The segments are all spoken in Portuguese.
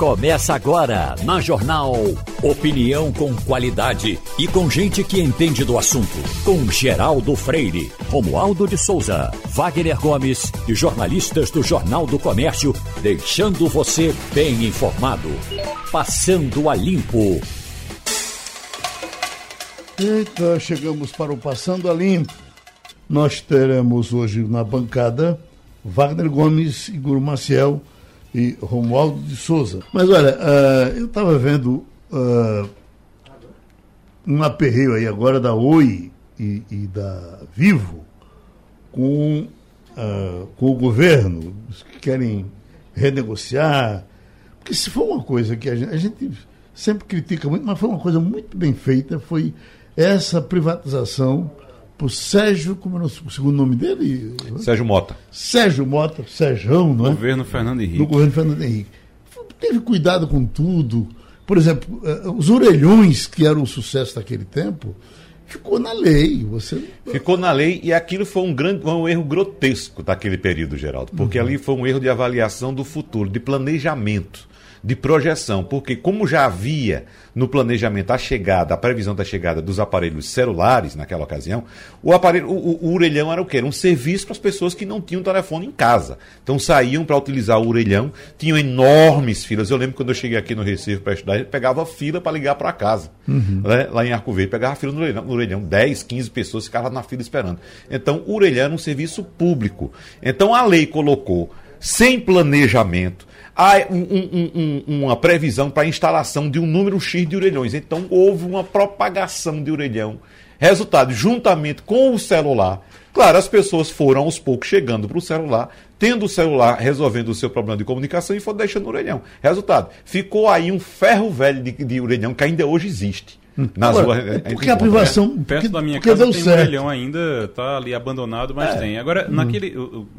Começa agora na Jornal. Opinião com qualidade e com gente que entende do assunto. Com Geraldo Freire, Romualdo de Souza, Wagner Gomes e jornalistas do Jornal do Comércio, deixando você bem informado. Passando a Limpo. Eita, chegamos para o Passando a Limpo. Nós teremos hoje na bancada Wagner Gomes, Igor Maciel e Romualdo de Souza. Mas olha, uh, eu estava vendo uh, um aperreio aí agora da Oi e, e da Vivo com, uh, com o governo, os que querem renegociar. Porque se for uma coisa que a gente, a gente sempre critica muito, mas foi uma coisa muito bem feita, foi essa privatização por Sérgio, como era o segundo nome dele? Sérgio Mota. Sérgio Mota, Sérgio, não é? Governo Fernando Henrique. Do governo Fernando Henrique. Teve cuidado com tudo. Por exemplo, eh, os orelhões, que eram o sucesso daquele tempo, ficou na lei. Você... Ficou na lei e aquilo foi um grande um erro grotesco daquele período, Geraldo, porque uhum. ali foi um erro de avaliação do futuro, de planejamento de projeção, porque como já havia no planejamento a chegada, a previsão da chegada dos aparelhos celulares naquela ocasião, o aparelho, o, o, orelhão era o quê? Era um serviço para as pessoas que não tinham telefone em casa. Então saíam para utilizar o orelhão, tinham enormes filas. Eu lembro quando eu cheguei aqui no Recife para estudar, pegava fila para ligar para casa, uhum. né? lá em Arco Verde, pegava fila no orelhão, no orelhão, 10, 15 pessoas ficavam na fila esperando. Então o orelhão era um serviço público. Então a lei colocou sem planejamento, há um, um, um, uma previsão para a instalação de um número X de orelhões. Então houve uma propagação de orelhão. Resultado, juntamente com o celular, claro, as pessoas foram aos poucos chegando para o celular, tendo o celular resolvendo o seu problema de comunicação e foram deixando o orelhão. Resultado, ficou aí um ferro velho de, de orelhão que ainda hoje existe. Nas Agora, ruas, é porque a privação. Perto porque, da minha casa tem certo. um orelhão ainda, está ali abandonado, mas é. tem. Agora, hum. naquele.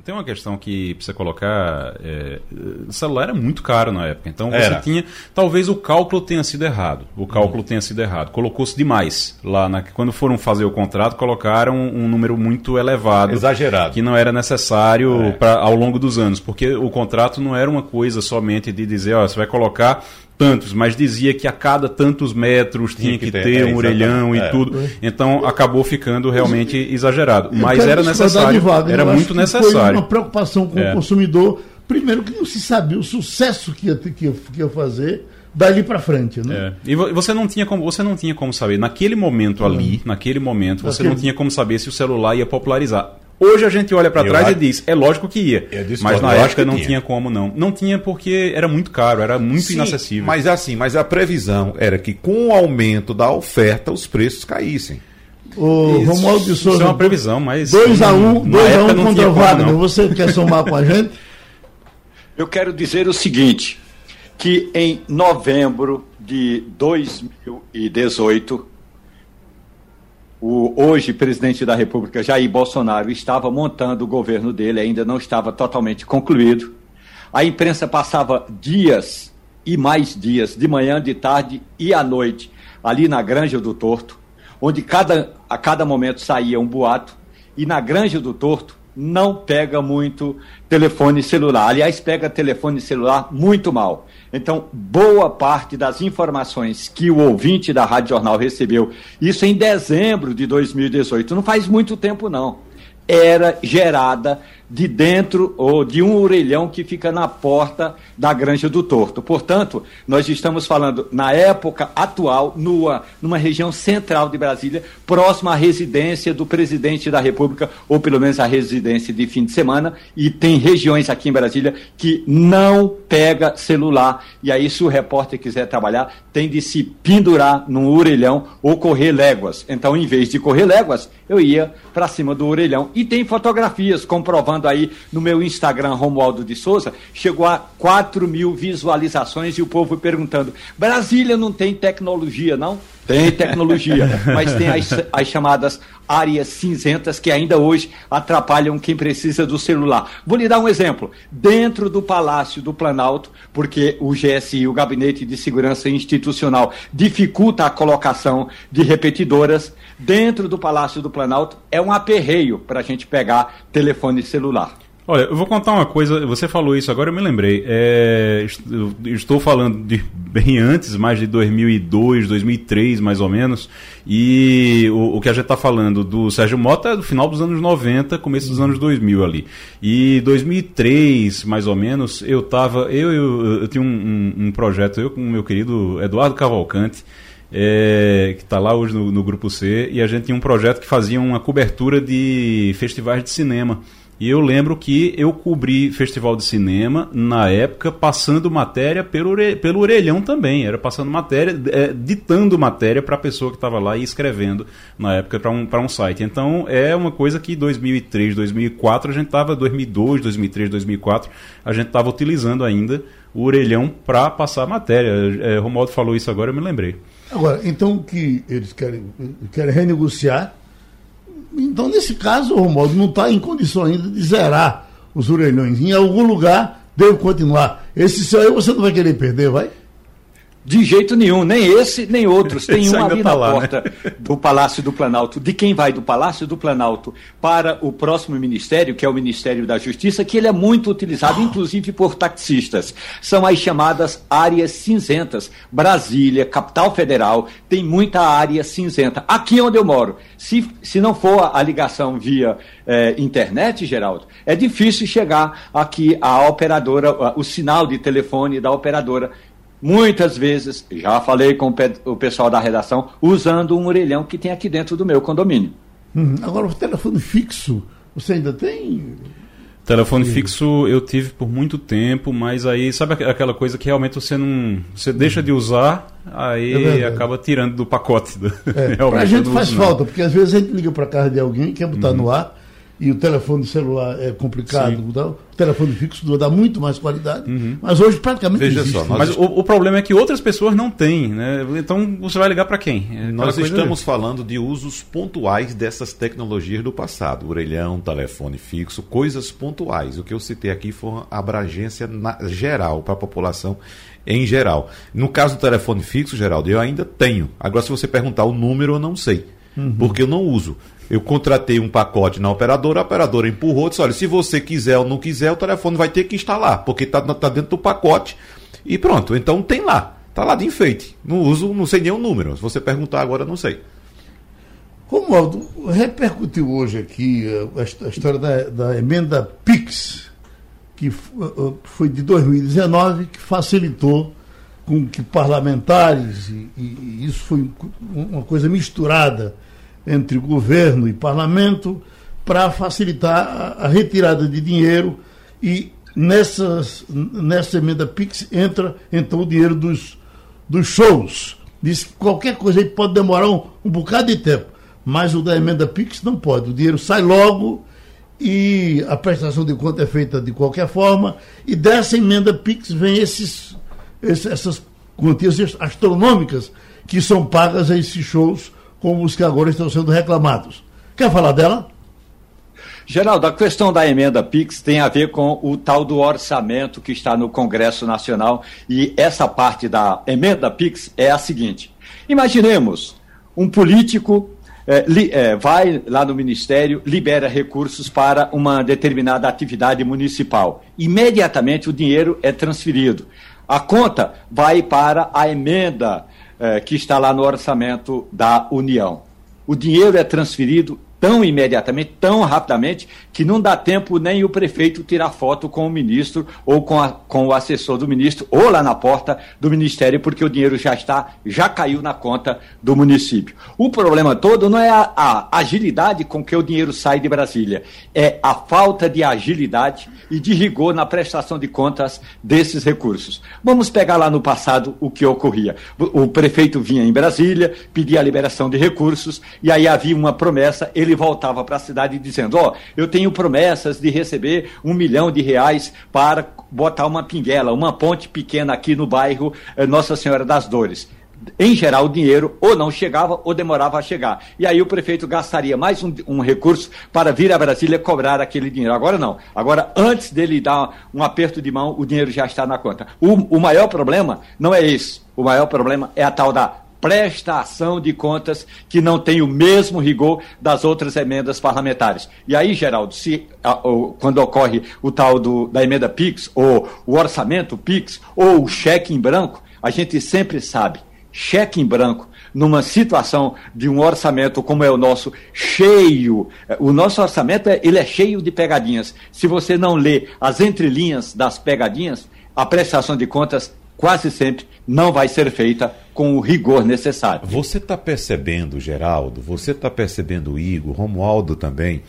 Tem uma questão que precisa colocar. É, o celular era muito caro na época. Então você era. tinha. Talvez o cálculo tenha sido errado. O cálculo hum. tenha sido errado. Colocou-se demais. Lá na, quando foram fazer o contrato, colocaram um número muito elevado. Exagerado. Que não era necessário é. Pra, ao longo dos anos. Porque o contrato não era uma coisa somente de dizer, ó, você vai colocar tantos, mas dizia que a cada tantos metros tinha, que, que, ter, ter um é, orelhão é. e tudo. Então acabou ficando realmente exagerado. Mas era necessário. Wagner, era muito necessário. Foi uma preocupação com é. o consumidor. Primeiro que não se sabia o sucesso que ia, que ia, que ia fazer dali para frente, né? É. E você não tinha como você não tinha como saber naquele momento ali, naquele momento, você não tinha como saber se o celular ia popularizar. Hoje a gente olha para trás e diz, é lógico que ia. Mas na época não tinha. tinha como não. Não tinha porque era muito caro, era muito Sim, inacessível. Mas assim, mas a previsão era que com o aumento da oferta os preços caíssem. O isso, Romualdo de Souza. Isso é uma previsão, mas. 2 a 1 um, 2 a 1 um contra o Wagner. Você quer somar com a gente? Eu quero dizer o seguinte: que em novembro de 2018, o hoje presidente da República, Jair Bolsonaro, estava montando o governo dele, ainda não estava totalmente concluído. A imprensa passava dias e mais dias, de manhã, de tarde e à noite, ali na Granja do Torto, onde cada, a cada momento saía um boato, e na Granja do Torto não pega muito telefone celular. Aliás, pega telefone celular muito mal. Então, boa parte das informações que o ouvinte da Rádio Jornal recebeu, isso em dezembro de 2018, não faz muito tempo não, era gerada de dentro ou de um orelhão que fica na porta da Granja do Torto. Portanto, nós estamos falando na época atual, numa, numa região central de Brasília, próxima à residência do presidente da República, ou pelo menos à residência de fim de semana, e tem regiões aqui em Brasília que não pega celular. E aí, se o repórter quiser trabalhar, tem de se pendurar num orelhão ou correr léguas. Então, em vez de correr léguas, eu ia para cima do orelhão. E tem fotografias comprovando aí no meu Instagram, Romualdo de Souza, chegou a 4 mil visualizações e o povo perguntando: Brasília não tem tecnologia, não? Tem tecnologia, mas tem as, as, chamadas áreas cinzentas que ainda hoje atrapalham quem precisa do celular. Vou lhe dar um exemplo. Dentro do Palácio do Planalto, porque o GSI, o Gabinete de Segurança Institucional, dificulta a colocação de repetidoras, dentro do Palácio do Planalto é um aperreio para a gente pegar telefone celular. Olha, eu vou contar uma coisa. Você falou isso agora, eu me lembrei. É, estou falando de bem antes, mais de 2002, 2003, mais ou menos. E o, o que a gente está falando do Sérgio Mota é do final dos anos 90, começo dos anos 2000 ali. E 2003, mais ou menos, eu tava, eu, eu, eu tinha um, um, um projeto, eu com o meu querido Eduardo Cavalcante. É, que está lá hoje no, no, Grupo C, e a gente tinha um projeto que fazia uma cobertura de festivais de cinema. E eu lembro que eu cobri festival de cinema na época, passando matéria pelo, pelo orelhão também. Era passando matéria, é, ditando matéria para a pessoa que estava lá e escrevendo na época para um, um site. Então é uma coisa que 2003, 2004 a gente estava, 2002, 2003, 2004 a gente estava utilizando ainda o orelhão para passar matéria. É, Romualdo falou isso agora, eu me lembrei. Agora, então que eles querem, querem renegociar então, nesse caso, Romualdo não está em condição ainda de zerar os orelhões. Em algum lugar deve continuar. Esse seu aí você não vai querer perder, vai? De jeito nenhum, nem esse, nem outros. Tem um ali tá na lá, porta né? do Palácio do Planalto. De quem vai do Palácio do Planalto para o próximo ministério, que é o Ministério da Justiça, que ele é muito utilizado, inclusive por taxistas. São as chamadas áreas cinzentas. Brasília, capital federal, tem muita área cinzenta. Aqui onde eu moro, se, se não for a ligação via eh, internet, Geraldo, é difícil chegar aqui a operadora, o sinal de telefone da operadora muitas vezes, já falei com o pessoal da redação, usando um orelhão que tem aqui dentro do meu condomínio. Hum, agora, o telefone fixo, você ainda tem? Telefone Sim. fixo eu tive por muito tempo, mas aí, sabe aquela coisa que realmente você não. Você deixa de usar, aí é acaba tirando do pacote. Do, é, pra gente faz falta, porque às vezes a gente liga para casa de alguém, quer botar uhum. no ar e o telefone celular é complicado, o telefone fixo dá muito mais qualidade, uhum. mas hoje praticamente Veja existe. Só, mas o, o, problema é que outras pessoas não têm, né? Então você vai ligar para quem? É nós estamos falando de usos pontuais dessas tecnologias do passado, orelhão, telefone fixo, coisas pontuais. O que eu citei aqui foi a abrangência na, geral para a população em geral. No caso do telefone fixo, Geraldo, eu ainda tenho. Agora, se você perguntar o número, eu não sei. Uhum. Porque eu não uso. Eu contratei um pacote na operadora, a operadora empurrou, disse: olha, se você quiser ou não quiser, o telefone vai ter que instalar, porque está tá dentro do pacote. E pronto, então tem lá. Está lá de enfeite. Não uso, não sei nem o número. Se você perguntar agora, não sei. Romualdo, repercutiu hoje aqui eh, a, história da, da emenda PIX, que eh, eh, foi de 2019, que facilitou com que parlamentares, e, e isso foi uma coisa misturada, entre governo e parlamento para facilitar a, retirada de dinheiro e nessas, nessa emenda PIX entra então o dinheiro dos, dos shows. Diz que qualquer coisa aí pode demorar um, um bocado de tempo, mas o da emenda PIX não pode. O dinheiro sai logo e a prestação de conta é feita de qualquer forma e dessa emenda PIX vem esses, esses essas quantias astronômicas que são pagas a esses shows como os que agora estão sendo reclamados. Quer falar dela? Geraldo, a questão da emenda PIX tem a ver com o tal do orçamento que está no Congresso Nacional e essa parte da emenda PIX é a seguinte: imaginemos um político é, li, é, vai lá no Ministério, libera recursos para uma determinada atividade municipal. Imediatamente o dinheiro é transferido. A conta vai para a emenda é, que está lá no orçamento da União. O dinheiro é transferido tão imediatamente, tão rapidamente, que não dá tempo nem o prefeito tirar foto com o ministro ou com, a, com o assessor do ministro, ou lá na porta do ministério, porque o dinheiro já está, já caiu na conta do município. O problema todo não é a, a agilidade com que o dinheiro sai de Brasília, é a falta de agilidade e de rigor na prestação de contas desses recursos. Vamos pegar lá no passado o que ocorria. O, o prefeito vinha em Brasília, pedia a liberação de recursos, e aí havia uma promessa, ele ele voltava para a cidade dizendo: Ó, oh, eu tenho promessas de receber um milhão de reais para botar uma pinguela, uma ponte pequena aqui no bairro eh, Nossa Senhora das Dores em geral, o dinheiro ou não chegava ou demorava a chegar. E aí o prefeito gastaria mais um, um, recurso para vir a Brasília cobrar aquele dinheiro. Agora não. Agora, antes dele dar um aperto de mão, o dinheiro já está na conta. O, o maior problema não é esse. O maior problema é a tal da prestação de contas que não tem o mesmo rigor das outras emendas parlamentares. E aí, Geraldo, se, quando ocorre o tal do, da emenda PIX, ou o orçamento PIX, ou o cheque em branco, a gente sempre sabe, cheque em branco, numa situação de um orçamento como é o nosso, cheio, o nosso orçamento é, ele é cheio de pegadinhas. Se você não lê as entrelinhas das pegadinhas, a prestação de contas quase sempre não vai ser feita com o rigor necessário. Você está percebendo, Geraldo, você está percebendo, Igor, Romualdo também,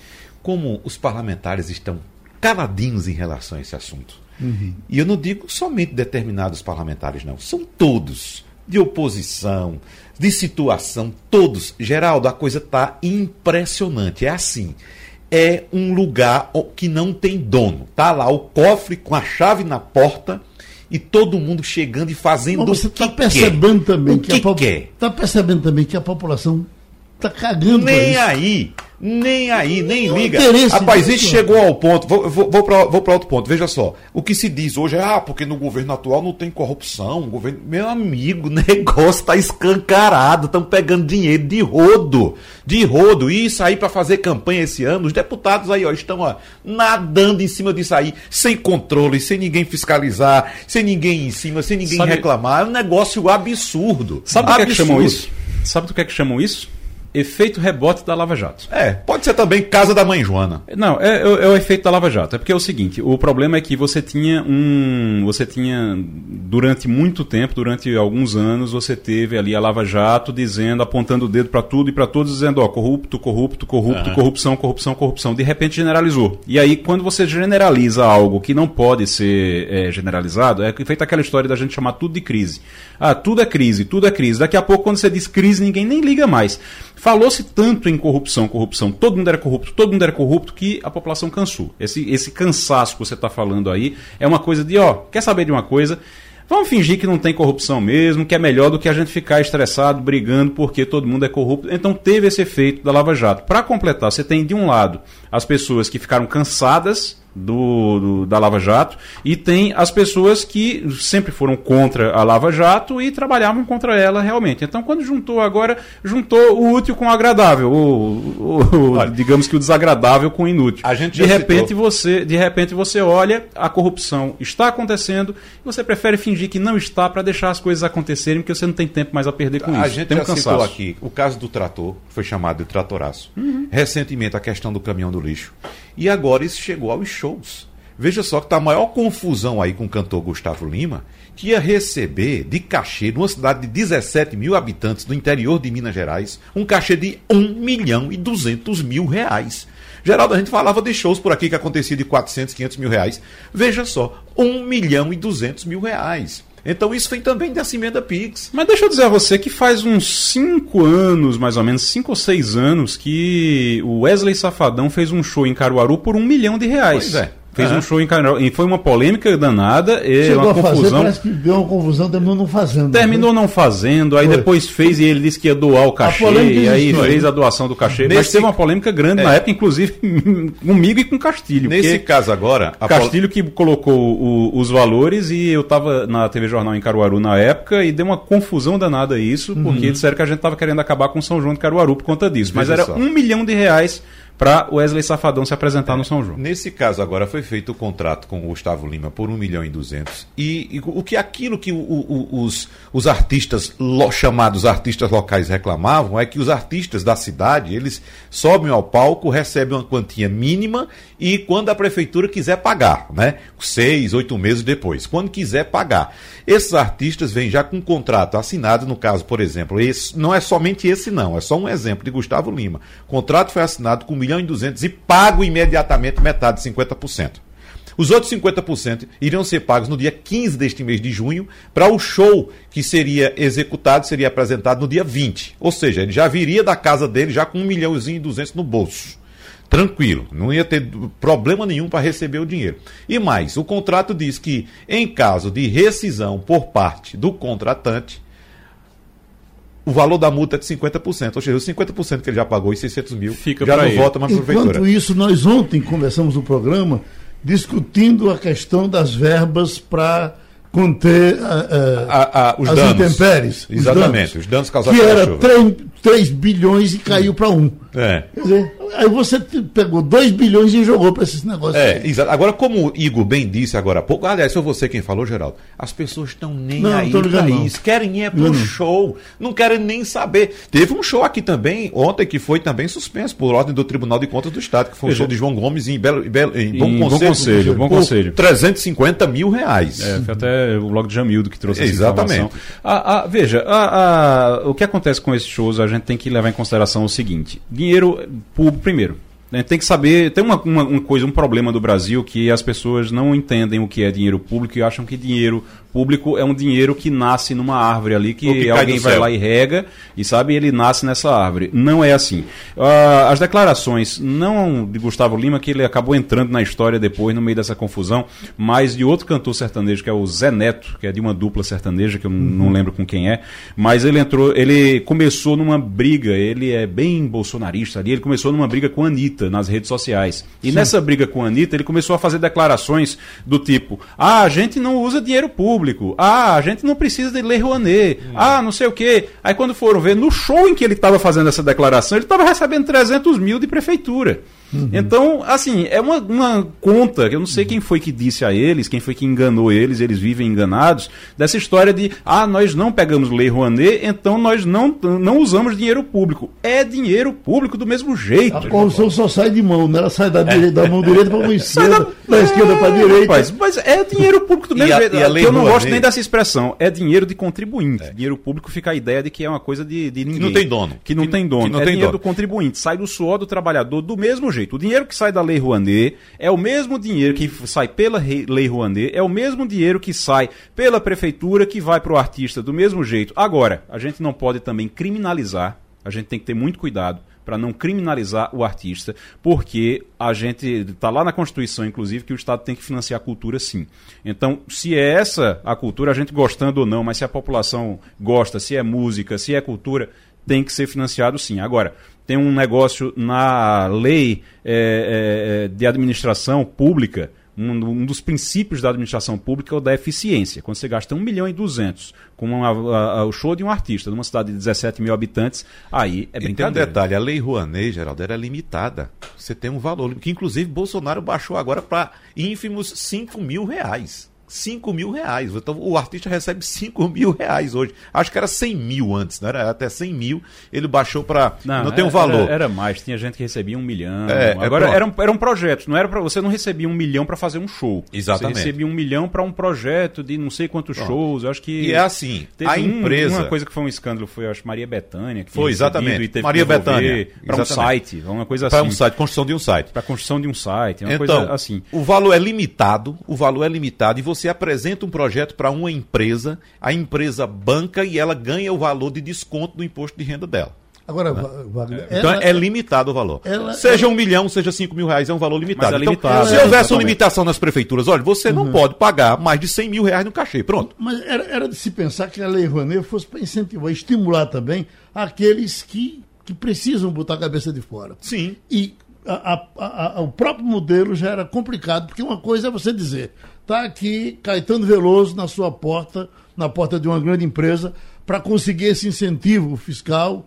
como os parlamentares estão caladinhos em relação a esse assunto. Uhum. E eu não digo somente determinados parlamentares, não. São todos, de oposição, de situação, todos. Geraldo, a coisa está impressionante. É assim. É um lugar que não tem dono. Tá lá o cofre com a chave na porta e todo mundo chegando e fazendo Mas você está percebendo quer. também o que, que Está percebendo também que a população está cagando. Nem aí. Nem aí, nem liga. Rapaz, isso chegou ao ponto. Vou, vou, vou para outro ponto. Veja só. O que se diz hoje é, ah, porque no governo atual não tem corrupção. Governo... Meu amigo, o negócio está escancarado. Estão pegando dinheiro de rodo. De rodo. E isso aí para fazer campanha esse ano. Os deputados aí, ó, estão ó, nadando em cima disso aí, sem controle, sem ninguém fiscalizar, sem ninguém em cima, sem ninguém Sabe... reclamar. É um negócio absurdo. Sabe o que é que chamam isso? Sabe do que é que chamam isso? Efeito rebote da Lava Jato. É, pode ser também casa da mãe Joana. Não, é, é, é, o efeito da Lava Jato. É porque é o seguinte, o problema é que você tinha um. Você tinha, durante muito tempo, durante alguns anos, você teve ali a Lava Jato dizendo, apontando o dedo para tudo e para todos, dizendo, ó, corrupto, corrupto, corrupto, uhum. corrupção, corrupção, corrupção. De repente generalizou. E aí, quando você generaliza algo que não pode ser é, generalizado, é feita aquela história da gente chamar tudo de crise. Ah, tudo é crise, tudo é crise. Daqui a pouco, quando você diz crise, ninguém nem liga mais. Falou-se tanto em corrupção, corrupção, todo mundo era corrupto, todo mundo era corrupto, que a população cansou. Esse, esse cansaço que você está falando aí é uma coisa de, ó, quer saber de uma coisa? Vamos fingir que não tem corrupção mesmo, que é melhor do que a gente ficar estressado, brigando porque todo mundo é corrupto. Então teve esse efeito da Lava Jato. Para completar, você tem de um lado as pessoas que ficaram cansadas do, do, da Lava Jato e tem as pessoas que sempre foram contra a Lava Jato e trabalhavam contra ela realmente. Então, quando juntou agora, juntou o útil com o agradável, o, o, o digamos que o desagradável com o inútil. de repente citou. você, de repente você olha, a corrupção está acontecendo, e você prefere fingir que não está para deixar as coisas acontecerem, porque você não tem tempo mais a perder com a isso. A gente tem um citou aqui o caso do trator, que foi chamado de tratoraço. Uhum. Recentemente a questão do caminhão do lixo. E agora isso chegou aos shows. Veja só que está a maior confusão aí com o cantor Gustavo Lima, que ia receber de cachê, numa cidade de 17 mil habitantes do interior de Minas Gerais, um cachê de 1 milhão e 200 mil reais. Geraldo, a gente falava de shows por aqui que acontecia de 400, 500 mil reais. Veja só, 1 milhão e 200 mil reais. Então isso vem também dessa emenda Pix. Mas deixa eu dizer a você que faz uns 5 anos, mais ou menos, 5 ou 6 anos, que o Wesley Safadão fez um show em Caruaru por um milhão de reais. Pois é. Fez um show em Carnaval. E foi uma polêmica danada. E Chegou uma confusão. Fazer, parece que deu uma confusão, terminou não fazendo. Terminou não fazendo, aí foi. depois fez e ele disse que ia doar o cachê. E aí fez a doação do cachê. Nesse... Mas teve uma polêmica grande é. na época, inclusive comigo e com Castilho. Nesse caso agora. Castilho pol... que colocou o, os valores e eu estava na TV Jornal em Caruaru na época e deu uma confusão danada isso, porque uhum. disseram que a gente estava querendo acabar com São João de Caruaru por conta disso. Mas Veja era só. um milhão de reais para Wesley Safadão se apresentar é, no São João. Nesse caso agora foi feito o contrato com o Gustavo Lima por 1 milhão e 200 e, e o que aquilo que o, o, os, os artistas lo, chamados artistas locais reclamavam é que os artistas da cidade eles sobem ao palco, recebem uma quantia mínima e quando a prefeitura quiser pagar, né? Seis, oito meses depois, quando quiser pagar. Esses artistas vêm já com um contrato assinado, no caso, por exemplo, esse, não é somente esse não, é só um exemplo de Gustavo Lima. O contrato foi assinado com 1 milhão e 200 e pago imediatamente metade, 50%. Os outros 50% iriam ser pagos no dia 15 deste mês de junho para o show que seria executado, seria apresentado no dia 20. Ou seja, ele já viria da casa dele já com 1 milhão e 200 no bolso tranquilo, não ia ter problema nenhum para receber o dinheiro. E mais, o contrato diz que em caso de rescisão por parte do contratante, o valor da multa é de 50%, ou seja, os 50% que ele já pagou, e 600 mil, Fica já não ele. volta mais para a prefeitura. Enquanto isso, nós ontem começamos o programa discutindo a questão das verbas para conter uh, a, a, os as danos. intempéries. Exatamente, os danos, os danos causados Que era 3, 3 bilhões e caiu para 1. É. Quer dizer, aí você pegou 2 bilhões e jogou para esses negócios. É, exato. Agora, como o Igor bem disse agora há pouco, aliás, foi você quem falou, Geraldo, as pessoas estão nem não, aí para isso. Querem ir é pro show, não querem nem saber. Teve um show aqui também, ontem, que foi também suspenso por ordem do Tribunal de Contas do Estado, que foi um show de João Gomes em, Belo, Belo, em, Bom, em Conselho, Bom Conselho. Bom Conselho. 350 mil reais. É, foi até o blog de Jamildo que trouxe essa Exatamente. informação. Ah, ah, veja, ah, o que acontece com esses shows, a gente tem que levar em consideração o seguinte: dinheiro público, primeiro, né, tem que saber. Tem uma, uma, uma, coisa, um problema do Brasil que as pessoas não entendem o que é dinheiro público e acham que dinheiro público é um dinheiro que nasce numa árvore ali, que, que alguém vai lá e rega, e sabe, ele nasce nessa árvore. Não é assim. Uh, as declarações, não de Gustavo Lima, que ele acabou entrando na história depois, no meio dessa confusão, mas de outro cantor sertanejo, que é o Zé Neto, que é de uma dupla sertaneja, que eu uhum. não lembro com quem é, mas ele entrou, ele começou numa briga, ele é bem bolsonarista ali, ele começou numa briga com a Anitta nas redes sociais. E Sim. nessa briga com a Anitta, ele começou a fazer declarações do tipo: ah, a gente não usa dinheiro público público. Ah, a gente não precisa de Lei Rouanet. Hum. Ah, não sei o quê. Aí quando foram ver, no show em que ele estava fazendo essa declaração, ele estava recebendo 300 mil de prefeitura. Uhum. Então, assim, é uma, uma conta, eu não sei quem foi que disse a eles, quem foi que enganou eles, eles vivem enganados, dessa história de, ah, nós não pegamos lei Rouanet, então nós não, não usamos dinheiro público. É dinheiro público do mesmo jeito. A corrupção só sai de mão, né? Ela sai da, é. direita, da mão direita para a mão esquerda, da, da esquerda para a direita. Mas, mas é dinheiro público do mesmo jeito. eu não gosto nem dessa expressão. É dinheiro de contribuinte. É. Dinheiro público fica a ideia de que é uma coisa de, de ninguém. Que não tem dono. Que não que, tem dono. Não é tem dinheiro dono. do contribuinte. Sai do suor do trabalhador do mesmo jeito. O dinheiro que sai da Lei Rouanet é o mesmo dinheiro que sai pela Lei Rouanet, é o mesmo dinheiro que sai pela prefeitura que vai para o artista do mesmo jeito. Agora, a gente não pode também criminalizar, a gente tem que ter muito cuidado para não criminalizar o artista, porque a gente está lá na Constituição, inclusive, que o Estado tem que financiar a cultura sim. Então, se é essa a cultura, a gente gostando ou não, mas se a população gosta, se é música, se é cultura, tem que ser financiado sim. Agora, tem um negócio na lei é, é, de administração pública, um, um, dos princípios da administração pública é o da eficiência. Quando você gasta 1 milhão e 200 com uma, a, a, o show de um artista numa cidade de 17 mil habitantes, aí é brincadeira. E tem um detalhe, a lei Rouanet, Geraldo, era limitada. Você tem um valor, que inclusive Bolsonaro baixou agora para ínfimos 5 mil reais. 5 mil reais. Então, o artista recebe 5 mil reais hoje. Acho que era 100 mil antes, não era até 100 mil. Ele baixou para. Não, não tem um valor. Era, era, mais, tinha gente que recebia um milhão. É, é Agora, é era, um, era um projeto, não era para você não recebia um milhão para fazer um show. Exatamente. Você recebia um milhão para um projeto de não sei quantos pronto. shows. Eu acho que. E é assim, a empresa. uma coisa que foi um escândalo foi, acho, Maria Bethânia. foi, exatamente. Maria Bethânia. Para um site, uma coisa assim. Para um site, construção de um site. Para construção de um site, uma então, coisa assim. O valor é limitado, o valor é limitado e você apresenta um projeto para uma empresa, a empresa banca e ela ganha o valor de desconto do imposto de renda dela. Agora, né? Wagner, então ela, é limitado o valor. Ela, seja ela, um milhão, seja cinco mil reais, é um valor limitado. É então, limitado se houvesse uma limitação nas prefeituras, olha, você uhum. não pode pagar mais de 100 mil reais no cachê. Pronto. Mas era, era de se pensar que a Lei Rouanet fosse para incentivar, estimular também aqueles que, que precisam botar a cabeça de fora. Sim. E a, a, o próprio modelo já era complicado, porque uma coisa é você dizer, está aqui Caetano Veloso na sua porta, na porta de uma grande empresa, para conseguir esse incentivo fiscal,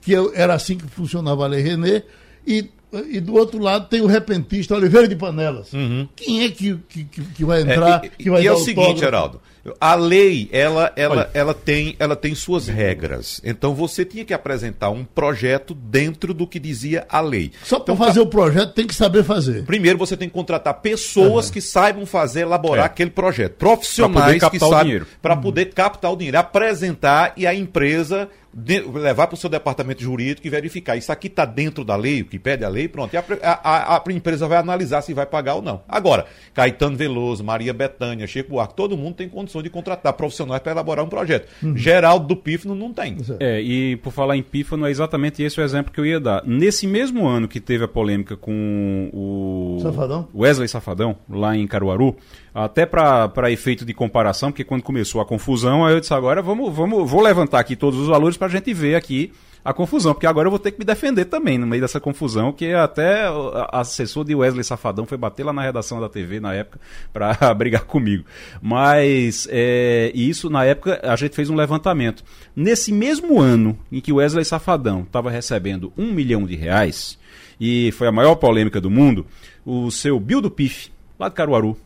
que era assim que funcionava a Lei René, e, e do outro lado tem o repentista Oliveira de Panelas. Uhum. Quem é que, que, que vai entrar? É, e, que vai e é o seguinte, Geraldo, a lei, ela, ela, ela, tem, ela tem suas regras. Então você tinha que apresentar um projeto dentro do que dizia a lei. Só para então, fazer o projeto tem que saber fazer. Primeiro você tem que contratar pessoas uhum. que saibam fazer, elaborar é. aquele projeto. Profissionais que sabem para uhum. poder captar o dinheiro, apresentar e a empresa de, levar para o seu departamento jurídico e verificar. Isso aqui está dentro da lei, o que pede a lei, pronto. E a, a, a, empresa vai analisar se vai pagar ou não. Agora, Caetano Veloso, Maria Betânia, Chico Buarque, todo mundo tem condição de contratar profissionais para elaborar um projeto. Uhum. Geraldo do Pífano não tem. É, e por falar em Pífano, é exatamente esse o exemplo que eu ia dar. Nesse mesmo ano que teve a polêmica com o Safadão? Wesley Safadão, lá em Caruaru, até para efeito de comparação, porque quando começou a confusão, aí eu disse agora vamos, vamos, vou levantar aqui todos os valores para a gente ver aqui a confusão, porque agora eu vou ter que me defender também no meio dessa confusão, que até assessor de Wesley Safadão foi bater lá na redação da TV na época para brigar comigo. Mas é, isso na época a gente fez um levantamento. Nesse mesmo ano em que Wesley Safadão estava recebendo um milhão de reais, e foi a maior polêmica do mundo, o seu Bill do Pif, lá de Caruaru,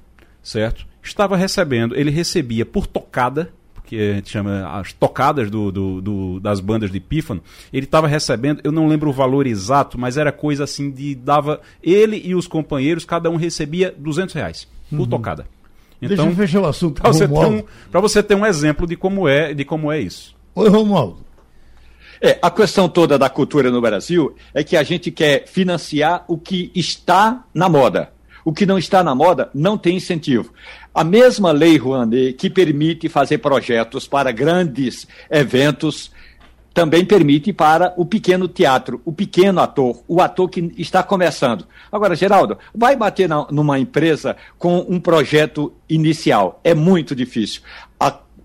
certo? Estava recebendo, ele recebia por tocada que a gente chama as tocadas do, do, do das bandas de pífano, ele estava recebendo, eu não lembro o valor exato, mas era coisa assim de dava ele e os companheiros, cada um recebia 200 reais por uhum. tocada. Então, Deixa eu fechar o assunto. Para você, ter um, você ter um exemplo de como é, de como é isso. Oi, Romualdo. É, a questão toda da cultura no Brasil é que a gente quer financiar o que está na moda. O que não está na moda não tem incentivo. A mesma lei Rouanet, que permite fazer projetos para grandes eventos, também permite para o pequeno teatro, o pequeno ator, o ator que está começando. Agora, Geraldo, vai bater na, numa empresa com um projeto inicial. É muito difícil.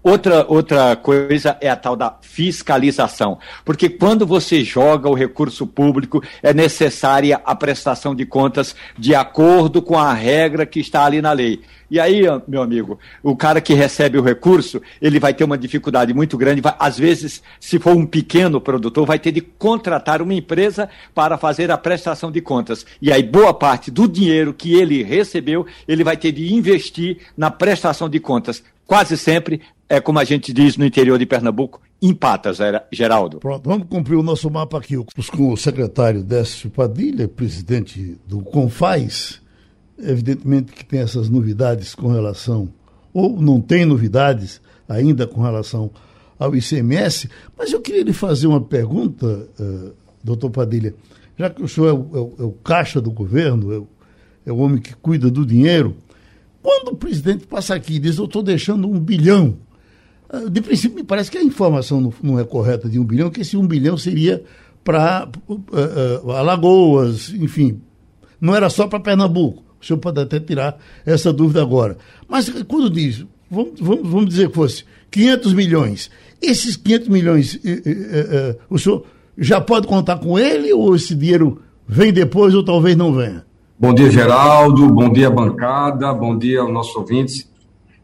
Outra, outra coisa é a tal da fiscalização, porque quando você joga o recurso público, é necessária a prestação de contas de acordo com a regra que está ali na lei. E aí, meu amigo, o cara que recebe o recurso, ele vai ter uma dificuldade muito grande. Vai, às vezes, se for um pequeno produtor, vai ter de contratar uma empresa para fazer a prestação de contas. E aí, boa parte do dinheiro que ele recebeu, ele vai ter de investir na prestação de contas. Quase sempre é como a gente diz no interior de Pernambuco, empata, Geraldo. Pronto, vamos cumprir o nosso mapa aqui com o secretário Décio Padilha, presidente do Confaz. Evidentemente que tem essas novidades com relação, ou não tem novidades ainda com relação ao ICMS, mas eu queria lhe fazer uma pergunta, uh, doutor Padilha, já que o senhor é o, é o, é o caixa do governo, é o, é o homem que cuida do dinheiro, quando o presidente passa aqui e diz, eu estou deixando um bilhão de princípio, me parece que a informação não, é correta de um bilhão, que esse um bilhão seria para uh, uh, Alagoas, enfim, não era só para Pernambuco. O senhor pode até tirar essa dúvida agora. Mas quando diz, vamos, vamos, vamos dizer que fosse 500 milhões, esses 500 milhões, uh, o senhor já pode contar com ele ou esse dinheiro vem depois ou talvez não venha? Bom dia, Geraldo. Bom dia, bancada. Bom dia aos nossos ouvintes.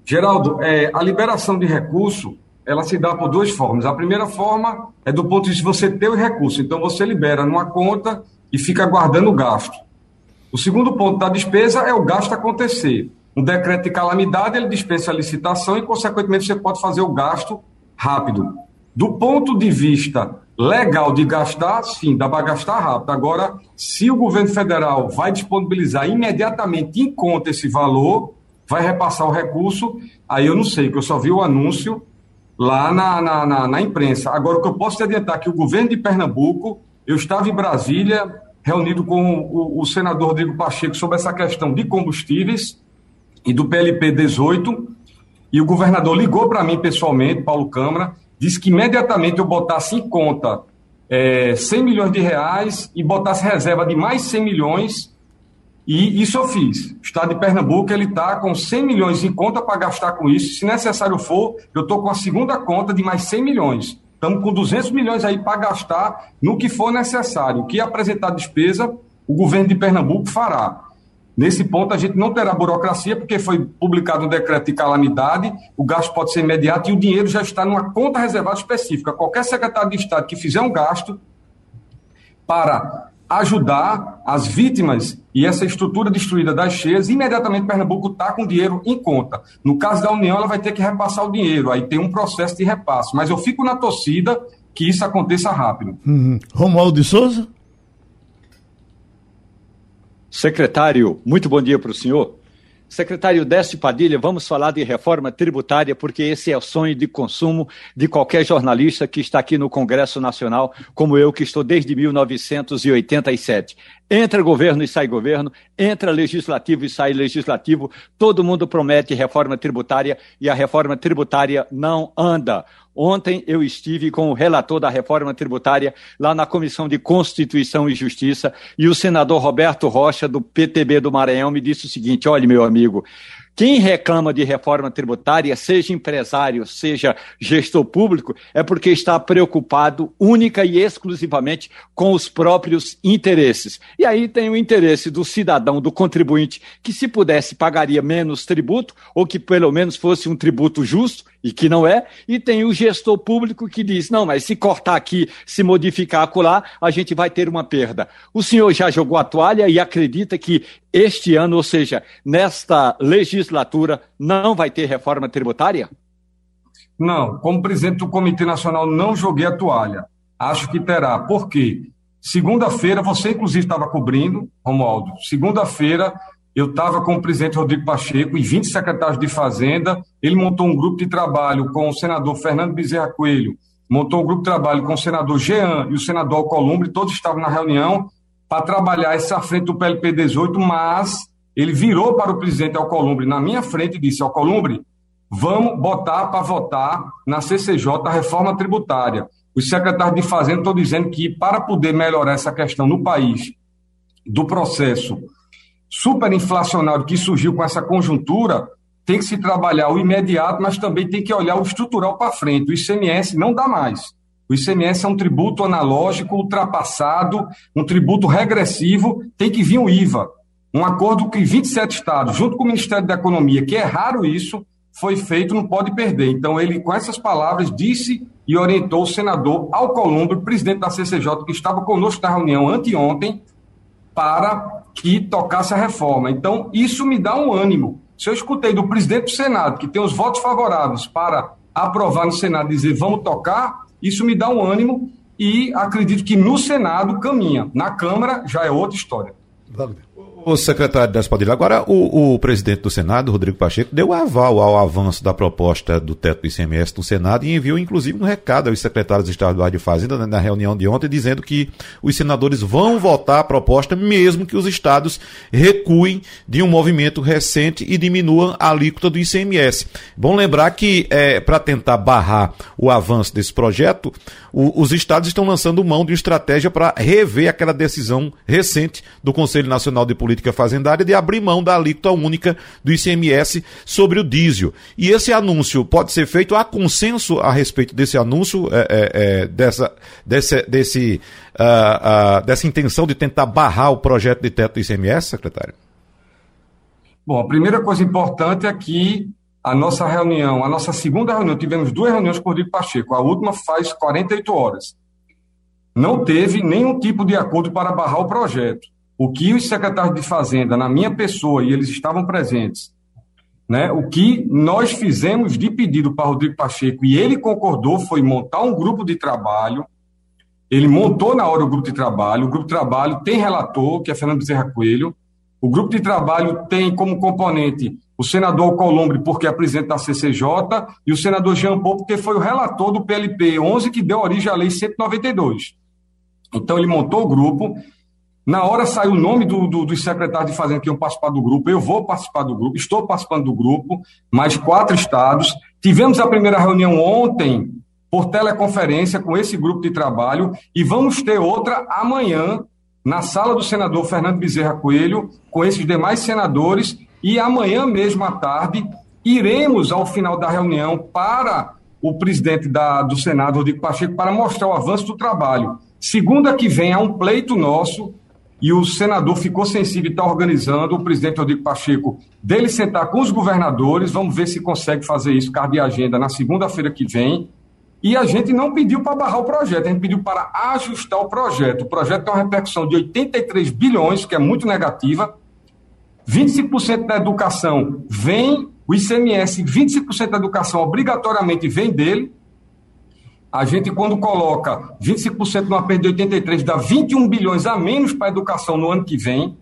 Geraldo, é, a liberação de recurso, ela se dá por duas formas. A primeira forma é do ponto de vista de você ter o recurso. Então, você libera numa conta e fica guardando o gasto. O segundo ponto da despesa é o gasto acontecer. Um decreto de calamidade, ele dispensa a licitação e, consequentemente, você pode fazer o gasto rápido. Do ponto de vista legal de gastar, sim, dá para gastar rápido. Agora, se o governo federal vai disponibilizar imediatamente em conta esse valor, vai repassar o recurso, aí eu não sei, porque eu só vi o anúncio lá na, na, na, na imprensa. Agora, o que eu posso te adiantar é que o governo de Pernambuco, eu estava em Brasília, reunido com o, o senador Rodrigo Pacheco sobre essa questão de combustíveis e do PLP 18, e o governador ligou para mim pessoalmente, Paulo Câmara, disse que imediatamente eu botasse em conta é, 100 milhões de reais e botasse reserva de mais 100 milhões e isso eu fiz. O Estado de Pernambuco ele está com 100 milhões em conta para gastar com isso. Se necessário for, eu estou com a segunda conta de mais 100 milhões. Estamos com 200 milhões aí para gastar no que for necessário. O que apresentar despesa, o governo de Pernambuco fará. Nesse ponto, a gente não terá burocracia, porque foi publicado um decreto de calamidade, o gasto pode ser imediato e o dinheiro já está numa conta reservada específica. Qualquer secretário de Estado que fizer um gasto para ajudar as vítimas e essa estrutura destruída das cheias, imediatamente Pernambuco está com dinheiro em conta. No caso da União, ela vai ter que repassar o dinheiro, aí tem um processo de repasse. Mas eu fico na torcida que isso aconteça rápido. Uhum. Romualdo de Souza? Secretário, muito bom dia para o senhor. Secretário Décio Padilha, vamos falar de reforma tributária, porque esse é o sonho de consumo de qualquer jornalista que está aqui no Congresso Nacional, como eu, que estou desde 1987. Entra governo e sai governo, entra legislativo e sai legislativo, todo mundo promete reforma tributária e a reforma tributária não anda. Ontem eu estive com o relator da reforma tributária lá na Comissão de Constituição e Justiça e o senador Roberto Rocha, do PTB do Maranhão, me disse o seguinte: olha, meu amigo, Quem reclama de reforma tributária, seja empresário, seja gestor público, é porque está preocupado única e exclusivamente com os próprios interesses. E aí tem o interesse do cidadão, do contribuinte, que se pudesse pagaria menos tributo, ou que pelo menos fosse um tributo justo, e que não é, e tem o gestor público que diz: não, mas se cortar aqui, se modificar acolá, a gente vai ter uma perda. O senhor já jogou a toalha e acredita que este ano, ou seja, nesta legislatura, não vai ter reforma tributária? Não, como presidente do Comitê Nacional, não joguei a toalha. Acho que terá. Por quê? Segunda-feira, você inclusive estava cobrindo, Romualdo. Segunda-feira, eu estava com o presidente Rodrigo Pacheco e 20 secretários de Fazenda. Ele montou um grupo de trabalho com o senador Fernando Bezerra Coelho, montou um grupo de trabalho com o senador Jean e o senador Alcolumbre, todos estavam na reunião para trabalhar essa frente do PLP 18, mas ele virou para o presidente Alcolumbre na minha frente e disse: Alcolumbre, vamos botar para votar na CCJ a reforma tributária. Os secretários de Fazenda estão dizendo que para poder melhorar essa questão no país, do processo superinflacionário que surgiu com essa conjuntura, tem que se trabalhar o imediato, mas também tem que olhar o estrutural para frente. O ICMS não dá mais. O ICMS é um tributo analógico, ultrapassado, um tributo regressivo, tem que vir o IVA. Um acordo que 27 estados, junto com o Ministério da Economia, que é raro isso, foi feito, não pode perder. Então, ele, com essas palavras, disse e orientou o senador Alcolumbre, presidente da CCJ, que estava conosco na reunião anteontem, para que tocasse a reforma. Então, isso me dá um ânimo. Se eu escutei do presidente do Senado, que tem os votos favoráveis para aprovar no Senado dizer vamos tocar, isso me dá um ânimo e acredito que no Senado caminha. Na Câmara já é outra história. Wagner. O secretário das Padilha, agora o, o, presidente do Senado, Rodrigo Pacheco, deu aval ao avanço da proposta do teto do ICMS no Senado e enviou inclusive um recado aos secretários estaduais de Fazenda né, na reunião de ontem, dizendo que os senadores vão votar a proposta mesmo que os estados recuem de um movimento recente e diminuam a alíquota do ICMS. Bom lembrar que, é, para tentar barrar o avanço desse projeto, o, os estados estão lançando mão de uma estratégia para rever aquela decisão recente do Conselho Nacional de Política política fazendária de abrir mão da alíquota única do ICMS sobre o diesel. E esse anúncio pode ser feito, há consenso a respeito desse anúncio, é, é, é, dessa, desse, desse, uh, uh, dessa intenção de tentar barrar o projeto de teto do ICMS, secretário? Bom, a primeira coisa importante é que a nossa reunião, a nossa segunda reunião, tivemos duas reuniões com o Rodrigo Pacheco, a última faz 48 horas. Não teve nenhum tipo de acordo para barrar o projeto. O que os secretários de Fazenda, na minha pessoa, e eles estavam presentes, né, o que nós fizemos de pedido para Rodrigo Pacheco, e ele concordou, foi montar um grupo de trabalho. Ele montou na hora o grupo de trabalho. O grupo de trabalho tem relator, que é Fernando Bezerra Coelho. O grupo de trabalho tem como componente o senador Colombre, porque é presidente da CCJ, e o senador Jean Paul, porque foi o relator do PLP 11, que deu origem à Lei 192. Então, ele montou o grupo, na hora saiu o nome do, do, dos secretários de Fazenda que iam participar do grupo. Eu vou participar do grupo, estou participando do grupo, mais quatro estados. Tivemos a primeira reunião ontem por teleconferência com esse grupo de trabalho e vamos ter outra amanhã na sala do senador Fernando Bezerra Coelho com esses demais senadores e amanhã mesmo à tarde iremos ao final da reunião para o presidente da, do Senado, Rodrigo Pacheco, para mostrar o avanço do trabalho. Segunda que vem há um pleito nosso e o senador ficou sensível e está organizando, o presidente Rodrigo Pacheco, dele sentar com os governadores, vamos ver se consegue fazer isso, caso de agenda, na segunda-feira que vem. E a gente não pediu para barrar o projeto, a gente pediu para ajustar o projeto. O projeto tem uma repercussão de 83 bilhões, que é muito negativa. 25% da educação vem, o ICMS, 25% da educação obrigatoriamente vem dele, a gente, quando coloca 25% numa perda de 83, dá 21 bilhões a menos para a educação no ano que vem.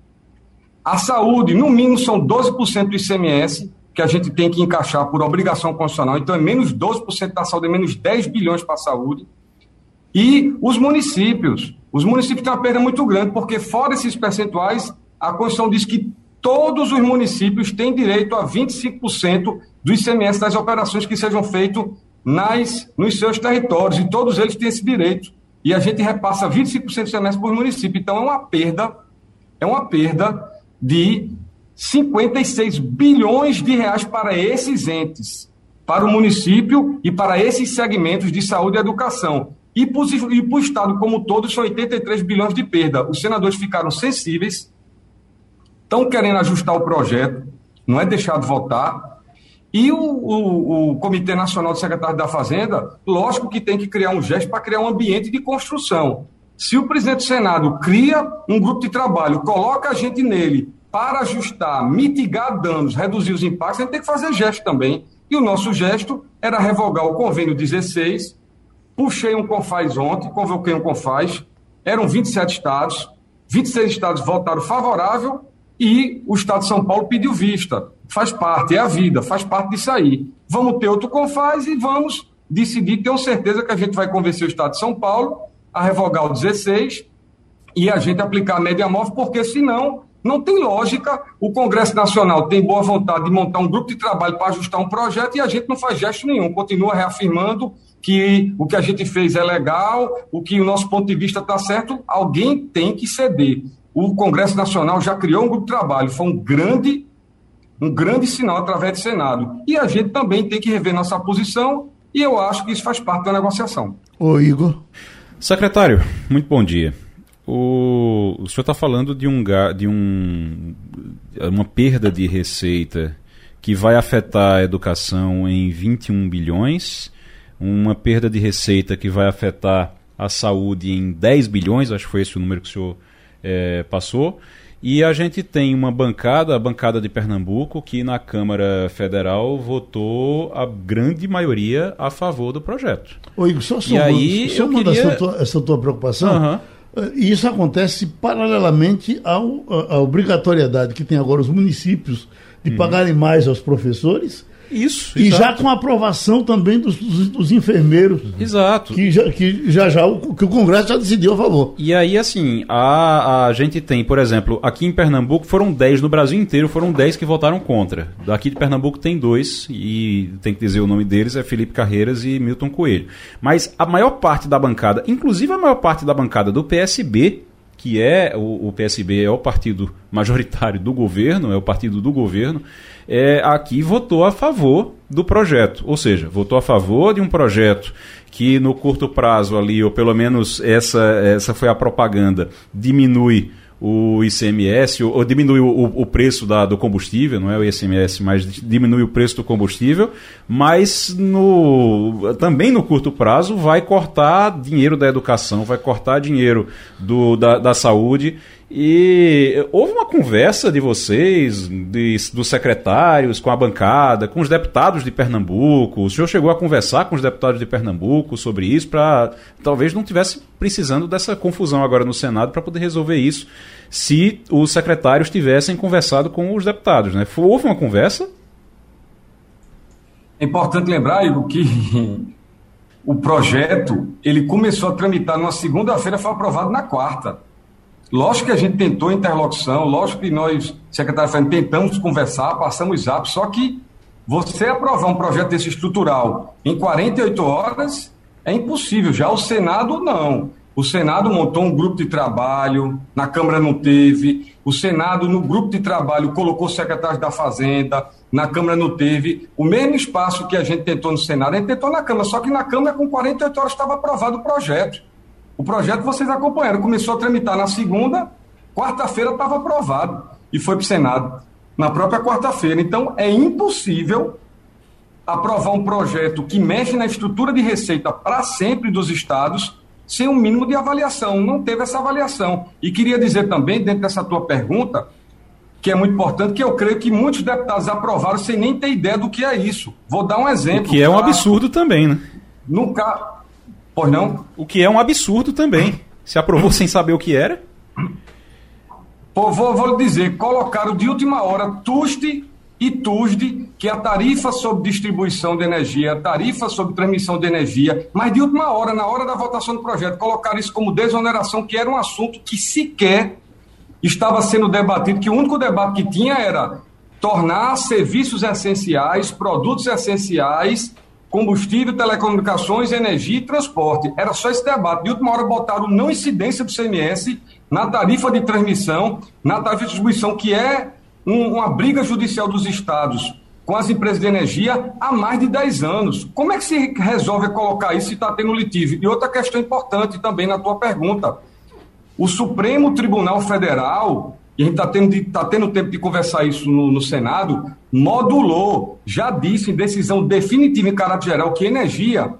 A saúde, no mínimo, são 12% do ICMS, que a gente tem que encaixar por obrigação constitucional. Então, é menos 12% da saúde, é menos 10 bilhões para a saúde. E os municípios. Os municípios têm uma perda muito grande, porque fora esses percentuais, a Constituição diz que todos os municípios têm direito a 25% do ICMS das operações que sejam feitas nas, nos seus territórios, e todos eles têm esse direito. E a gente repassa 25% do semestre por município. Então é uma perda, é uma perda de 56 bilhões de reais para esses entes, para o município e para esses segmentos de saúde e educação. E para o Estado como todo, são 83 bilhões de perda. Os senadores ficaram sensíveis, estão querendo ajustar o projeto, não é deixado votar. E o, o, o Comitê Nacional de Secretários da Fazenda, lógico que tem que criar um gesto para criar um ambiente de construção. Se o presidente do Senado cria um grupo de trabalho, coloca a gente nele para ajustar, mitigar danos, reduzir os impactos, a gente tem que fazer gesto também. E o nosso gesto era revogar o convênio 16. Puxei um CONFAS ontem, convoquei um CONFAS. Eram 27 estados, 26 estados votaram favorável e o estado de São Paulo pediu vista. Faz parte, é a vida, faz parte disso aí. Vamos ter outro CONFAS e vamos decidir. Tenho certeza que a gente vai convencer o estado de São Paulo a revogar o 16 e a gente aplicar a média móvel, porque senão não tem lógica. O Congresso Nacional tem boa vontade de montar um grupo de trabalho para ajustar um projeto e a gente não faz gesto nenhum, continua reafirmando que o que a gente fez é legal, o que o nosso ponto de vista está certo, alguém tem que ceder. O Congresso Nacional já criou um grupo de trabalho, foi um grande, um grande sinal através do Senado. E a gente também tem que rever nossa posição, e eu acho que isso faz parte da negociação. Ô, Igor. Secretário, muito bom dia. O, o senhor está falando de, um, de um, uma perda de receita que vai afetar a educação em 21 bilhões, uma perda de receita que vai afetar a saúde em 10 bilhões, acho que foi esse o número que o senhor é, passou. E a gente tem uma bancada, a bancada de Pernambuco, que na Câmara Federal votou a grande maioria a favor do projeto. Ô Igor, só somando, e aí, somando queria... essa, tua, essa tua preocupação, uhum. E isso acontece paralelamente ao, à obrigatoriedade que tem agora os municípios de uhum. pagarem mais aos professores isso. E exato. já com a aprovação também dos, dos, dos, enfermeiros. Exato. Que já, que já, já o, que o Congresso já decidiu a favor. E aí, assim, a, a gente tem, por exemplo, aqui em Pernambuco foram 10, no Brasil inteiro foram 10 que votaram contra. Daqui de Pernambuco tem dois, e tem que dizer o nome deles, é Felipe Carreiras e Milton Coelho. Mas a maior parte da bancada, inclusive a maior parte da bancada do PSB, que é o, o PSB é o partido majoritário do governo, é o partido do governo, é, aqui votou a favor do projeto. Ou seja, votou a favor de um projeto que no curto prazo ali, ou pelo menos essa, essa foi a propaganda, diminui o ICMS, ou, ou diminui o, o preço da, do combustível, não é o ICMS, mas diminui o preço do combustível, mas no, também no curto prazo vai cortar dinheiro da educação, vai cortar dinheiro do, da, da saúde e houve uma conversa de vocês, de, dos secretários, com a bancada, com os deputados de Pernambuco. O senhor chegou a conversar com os deputados de Pernambuco sobre isso, para talvez não tivesse precisando dessa confusão agora no Senado para poder resolver isso, se os secretários tivessem conversado com os deputados. Né? Houve uma conversa? É importante lembrar, Igor, que o projeto ele começou a tramitar numa segunda-feira, foi aprovado na quarta. Lógico que a gente tentou interlocução, lógico que nós, secretário Fernando, tentamos conversar, passamos zap, só que você aprovar um projeto desse estrutural em 48 horas é impossível. Já o Senado, não. O Senado montou um grupo de trabalho, na Câmara não teve. O Senado, no grupo de trabalho, colocou secretários da Fazenda, na Câmara não teve. O mesmo espaço que a gente tentou no Senado, a gente tentou na Câmara, só que na Câmara, com 48 horas, estava aprovado o projeto. O projeto vocês acompanharam, começou a tramitar na segunda, quarta-feira estava aprovado e foi para o Senado na própria quarta-feira. Então é impossível aprovar um projeto que mexe na estrutura de receita para sempre dos estados sem um mínimo de avaliação. Não teve essa avaliação. E queria dizer também, dentro dessa tua pergunta, que é muito importante, que eu creio que muitos deputados aprovaram sem nem ter ideia do que é isso. Vou dar um exemplo. O que é um absurdo também, né? No caso Pois não? O que é um absurdo também. Se aprovou sem saber o que era. Pô, vou, vou dizer, colocaram de última hora TUSD e TUSD, que é a tarifa sobre distribuição de energia, a tarifa sobre transmissão de energia, mas de última hora, na hora da votação do projeto, colocaram isso como desoneração, que era um assunto que sequer estava sendo debatido, que o único debate que tinha era tornar serviços essenciais, produtos essenciais combustível, telecomunicações, energia e transporte. Era só esse debate. De última hora botaram não incidência do CMS na tarifa de transmissão, na tarifa de distribuição, que é um, uma briga judicial dos estados com as empresas de energia há mais de 10 anos. Como é que se resolve colocar isso se está tendo litígio? E outra questão importante também na tua pergunta. O Supremo Tribunal Federal, e a gente está tendo, tá tendo tempo de conversar isso no, no Senado, modulou, já disse em decisão definitiva em caráter geral que energia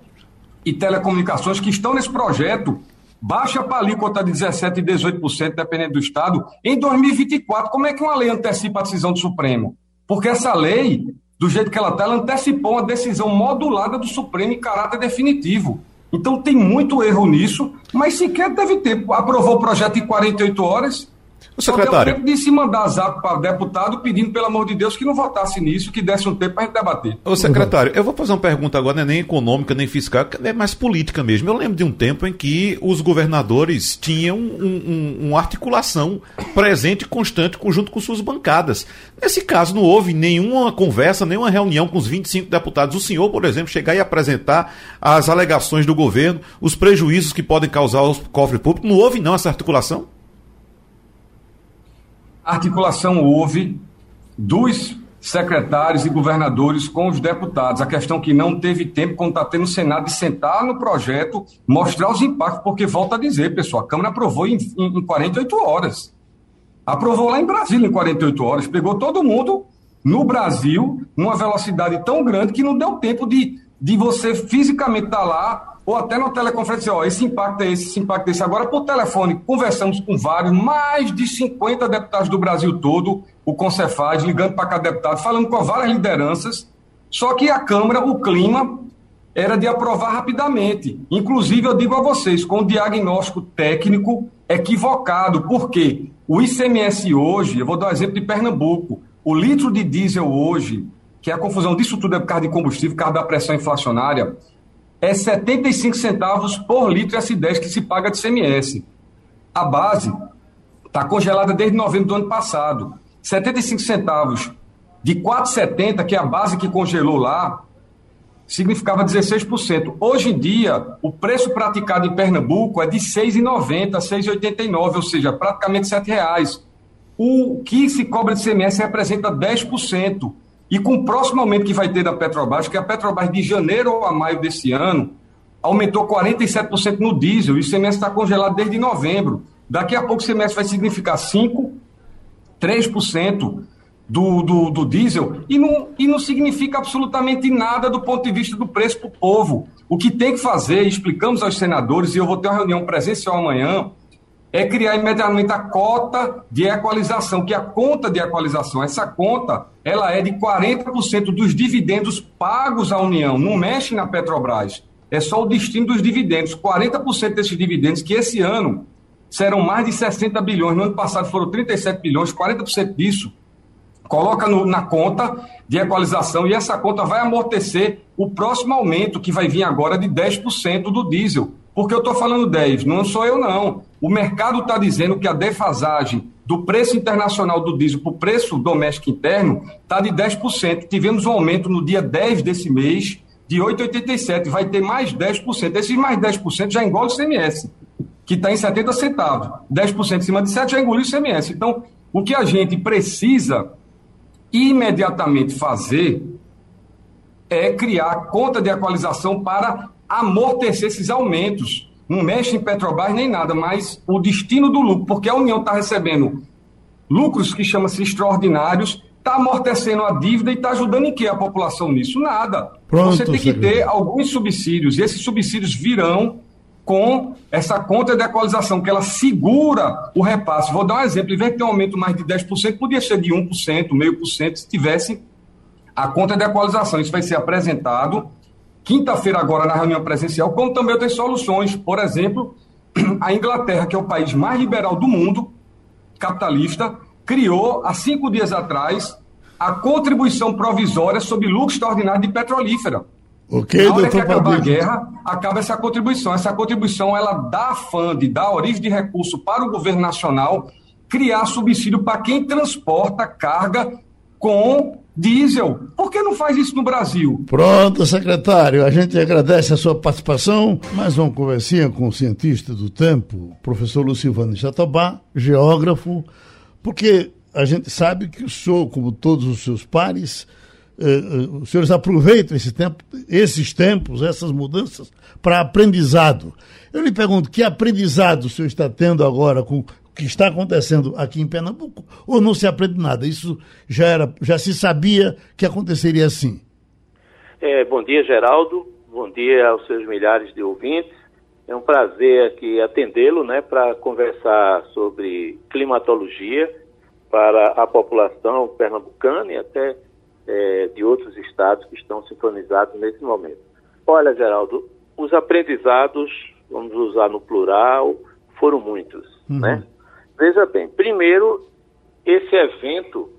e telecomunicações que estão nesse projeto baixa para a alíquota de 17% e 18%, dependendo do Estado, em 2024. Como é que uma lei antecipa a decisão do Supremo? Porque essa lei, do jeito que ela está, ela antecipou uma decisão modulada do Supremo em caráter definitivo. Então tem muito erro nisso, mas sequer teve tempo. Aprovou o projeto em 48 horas, o secretário. Só deu tempo de se mandar zap para deputado pedindo, pelo amor de Deus, que não votasse nisso, que desse um tempo para a gente debater. Ô, secretário, eu vou fazer uma pergunta agora, não é nem econômica, nem fiscal, é mais política mesmo. Eu lembro de um tempo em que os governadores tinham um, um, uma articulação presente e constante junto com suas bancadas. Nesse caso, não houve nenhuma conversa, nenhuma reunião com os 25 deputados. O senhor, por exemplo, chegar e apresentar as alegações do governo, os prejuízos que podem causar aos cofres públicos. Não houve, não, essa articulação? Articulação houve dos secretários e governadores com os deputados. A questão que não teve tempo, quando está tendo o Senado, de sentar no projeto, mostrar os impactos, porque, volta a dizer, pessoal, a Câmara aprovou em, em, em 48 horas. Aprovou lá em Brasília em 48 horas, pegou todo mundo no Brasil, numa velocidade tão grande que não deu tempo de, de você fisicamente estar tá lá ou até na teleconferência, ó, esse impacto é esse, esse impacto é esse. Agora, por telefone, conversamos com vários, mais de 50 deputados do Brasil todo, o Concefaz, ligando para cada deputado, falando com várias lideranças, só que a Câmara, o clima era de aprovar rapidamente. Inclusive, eu digo a vocês, com o diagnóstico técnico equivocado, porque o ICMS hoje, eu vou dar um exemplo de Pernambuco, o litro de diesel hoje, que é a confusão disso tudo é por causa de combustível, por causa da pressão inflacionária, é 75 centavos por litro S10 que se paga de CMS. A base está congelada desde novembro do ano passado. 75 centavos de 4,70, que é a base que congelou lá, significava 16%. Hoje em dia, o preço praticado em Pernambuco é de R$ 6,90, R$ 6,89, ou seja, praticamente R$ reais. O que se cobra de CMS representa 10%. E com o próximo aumento que vai ter da Petrobras, que a Petrobras de janeiro a maio desse ano aumentou 47% no diesel, e o ICMS está congelado desde novembro. Daqui a pouco o ICMS vai significar 5%, 3% do, do, do diesel, e não, e não significa absolutamente nada do ponto de vista do preço para o povo. O que tem que fazer, explicamos aos senadores, e eu vou ter uma reunião presencial amanhã, é criar imediatamente a cota de equalização, que é a conta de equalização. Essa conta, ela é de 40% dos dividendos pagos à União, não mexe na Petrobras. É só o destino dos dividendos. 40% desses dividendos, que esse ano serão mais de 60 bilhões, no ano passado foram 37 bilhões, 40% disso coloca no, na conta de equalização e essa conta vai amortecer o próximo aumento que vai vir agora de 10% do diesel. Porque eu estou falando 10, não sou eu não. O mercado está dizendo que a defasagem do preço internacional do diesel para o preço doméstico interno está de 10%. Tivemos um aumento no dia 10 desse mês de 8,87. Vai ter mais 10%. Esses mais 10% já engole o CMS, que está em 70 centavos. 10% em cima de 7 já engoliu o CMS. Então, o que a gente precisa imediatamente fazer é criar conta de equalização para amortecer esses aumentos. Não mexe em Petrobras nem nada, mas o destino do lucro, porque a União está recebendo lucros que chamam-se extraordinários, está amortecendo a dívida e está ajudando em que a população nisso? Nada. Pronto, Você tem que ter alguns subsídios, e esses subsídios virão com essa conta de equalização, que ela segura o repasse. Vou dar um exemplo, em vez de ter um aumento mais de 10%, podia ser de 1%, meio por cento, se tivesse a conta de equalização. Isso vai ser apresentado quinta-feira agora na reunião presencial, como também outras soluções. Por exemplo, a Inglaterra, que é o país mais liberal do mundo, capitalista, criou há cinco dias atrás a contribuição provisória sobre lucro extraordinário de petrolífera. Ok, Na hora que acabar a guerra, acaba essa contribuição. Essa contribuição ela dá fundo, dá origem de recurso para o governo nacional criar subsídio para quem transporta carga com diesel. Por que não faz isso no Brasil? Pronto, secretário. A gente agradece a sua participação. Mais uma conversinha com o cientista do tempo, professor Lucivano Jatobá, geógrafo, porque a gente sabe que o senhor, como todos os seus pares, uh, os senhores aproveitam esse tempo, esses tempos, essas mudanças, para aprendizado. Eu lhe pergunto, que aprendizado o senhor está tendo agora com que está acontecendo aqui em Pernambuco, ou não se aprende nada? Isso já, era, já se sabia que aconteceria assim? É, bom dia, Geraldo. Bom dia aos seus milhares de ouvintes. É um prazer aqui atendê-lo, né, para conversar sobre climatologia para a população pernambucana e até é, de outros estados que estão sincronizados nesse momento. Olha, Geraldo, os aprendizados, vamos usar no plural, foram muitos, uhum. né? Veja bem, primeiro, esse evento,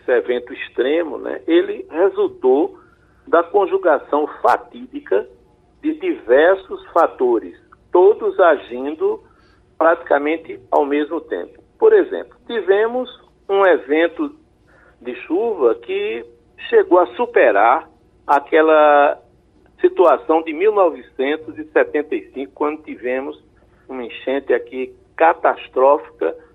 esse evento extremo, né, ele resultou da conjugação fatídica de diversos fatores, todos agindo praticamente ao mesmo tempo. Por exemplo, tivemos um evento de chuva que chegou a superar aquela situação de 1975, quando tivemos uma enchente aqui catastrófica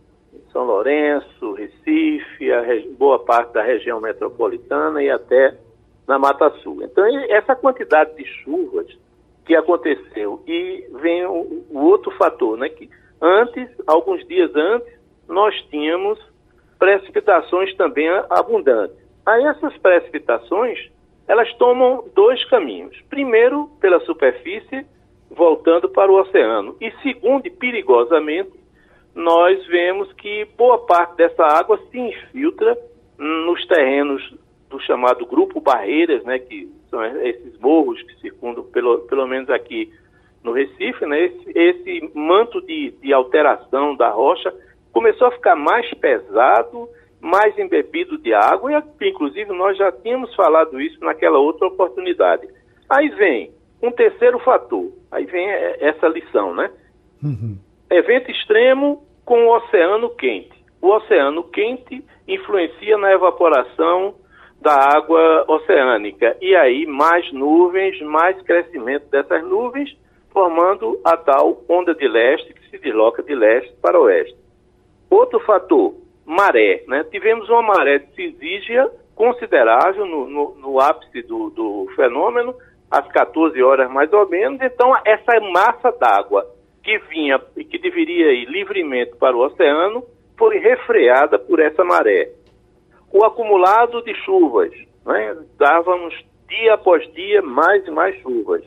São Lourenço, Recife, boa parte da região metropolitana e até na Mata Sul. Então, essa quantidade de chuvas que aconteceu e vem o, o outro fator, né, que antes, alguns dias antes, nós tínhamos precipitações também abundantes. Aí essas precipitações, elas tomam dois caminhos. Primeiro, pela superfície, voltando para o oceano. E segundo, perigosamente, nós vemos que boa parte dessa água se infiltra nos terrenos do chamado grupo Barreiras, né, que são esses morros que circundam, pelo, pelo menos aqui no Recife, né, esse, esse manto de, de alteração da rocha começou a ficar mais pesado, mais embebido de água, e inclusive nós já tínhamos falado isso naquela outra oportunidade. Aí vem um terceiro fator, aí vem essa lição, né? Uhum. Evento extremo com o oceano quente. O oceano quente influencia na evaporação da água oceânica. E aí, mais nuvens, mais crescimento dessas nuvens, formando a tal onda de leste que se desloca de leste para oeste. Outro fator, maré. Né? Tivemos uma maré de cisígia considerável no, no, no ápice do, do, fenômeno, às 14 horas mais ou menos. Então, essa massa d'água que vinha e que deveria ir livremente para o oceano foi refreada por essa maré. O acumulado de chuvas, né? dávamos dia após dia mais e mais chuvas.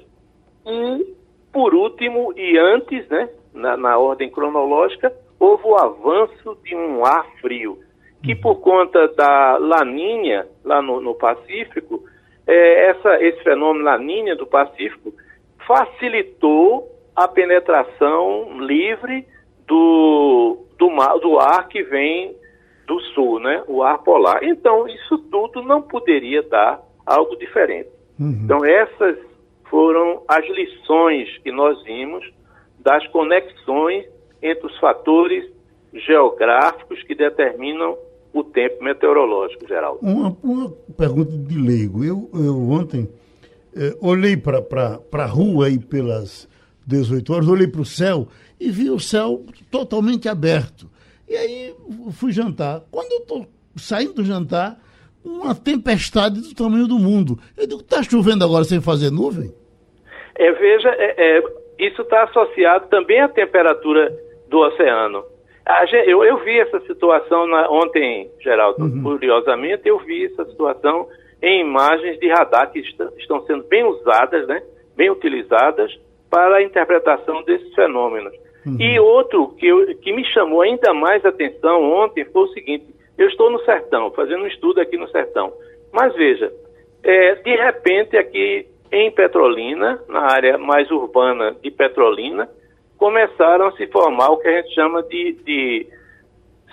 E, por último, e antes, né, na, na ordem cronológica, houve o avanço de um ar frio, que uhum. por conta da laninha lá no, no Pacífico, é, essa, esse fenômeno laninha do Pacífico facilitou a penetração livre do, do, mar, do ar que vem do sul, né? o ar polar. Então, isso tudo não poderia dar algo diferente. Uhum. Então, essas foram as lições que nós vimos das conexões entre os fatores geográficos que determinam o tempo meteorológico, geral. Uma, uma pergunta de leigo. Eu, eu ontem eh, olhei para a rua aí pelas 18 horas, olhei para o céu e vi o céu totalmente aberto. E aí fui jantar. Quando eu estou saindo do jantar, uma tempestade do tamanho do mundo. Eu digo, está chovendo agora sem fazer nuvem? É, veja, é, é, isso está associado também à temperatura do oceano. Eu, eu vi essa situação na, ontem, Geraldo, uhum. curiosamente, eu vi essa situação em imagens de radar que est estão sendo bem usadas, né, bem utilizadas para a interpretação desses fenômenos. Uhum. E outro que, eu, que me chamou ainda mais atenção ontem foi o seguinte: eu estou no sertão, fazendo um estudo aqui no sertão. Mas veja, é, de repente aqui em Petrolina, na área mais urbana de Petrolina, começaram a se formar o que a gente chama de, de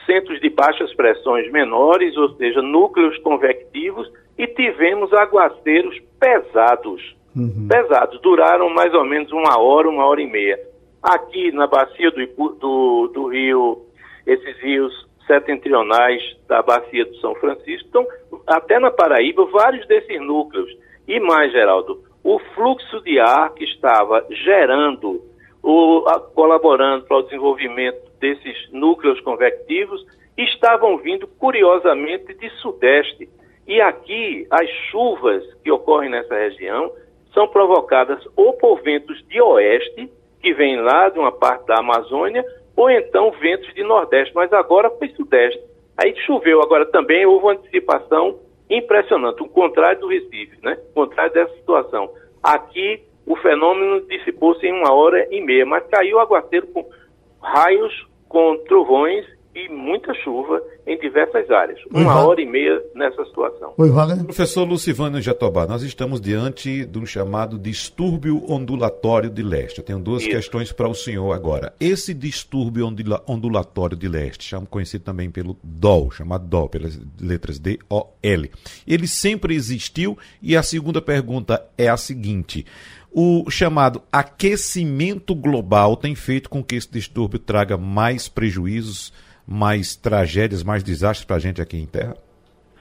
centros de baixas pressões menores, ou seja, núcleos convectivos, e tivemos aguaceiros pesados. Uhum. Pesados, duraram mais ou menos uma hora, uma hora e meia. Aqui na bacia do, do, do rio, esses rios setentrionais da bacia do São Francisco, então, até na Paraíba, vários desses núcleos. E mais, Geraldo, o fluxo de ar que estava gerando o, a, colaborando para o desenvolvimento desses núcleos convectivos, estavam vindo curiosamente de sudeste. E aqui as chuvas que ocorrem nessa região são provocadas ou por ventos de oeste, que vêm lá de uma parte da Amazônia, ou então ventos de nordeste, mas agora foi sudeste. Aí choveu, agora também houve uma antecipação impressionante, o contrário do Recife, né? O contrário dessa situação. Aqui o fenômeno dissipou-se em uma hora e meia, mas caiu aguaceiro com raios, com trovões e muita chuva em diversas áreas. Oi, Uma hora e meia nessa situação. Oi, Wagner. Professor Lucivânio Jatobá, nós estamos diante de um chamado distúrbio ondulatório de leste. Eu tenho duas Isso. questões para o senhor agora. Esse distúrbio ondulatório de leste, chamo conhecido também pelo DOL, chamado DOL, pelas letras D-O-L, ele sempre existiu? E a segunda pergunta é a seguinte o chamado aquecimento global tem feito com que esse distúrbio traga mais prejuízos mais tragédias, mais desastres para a gente aqui em Terra?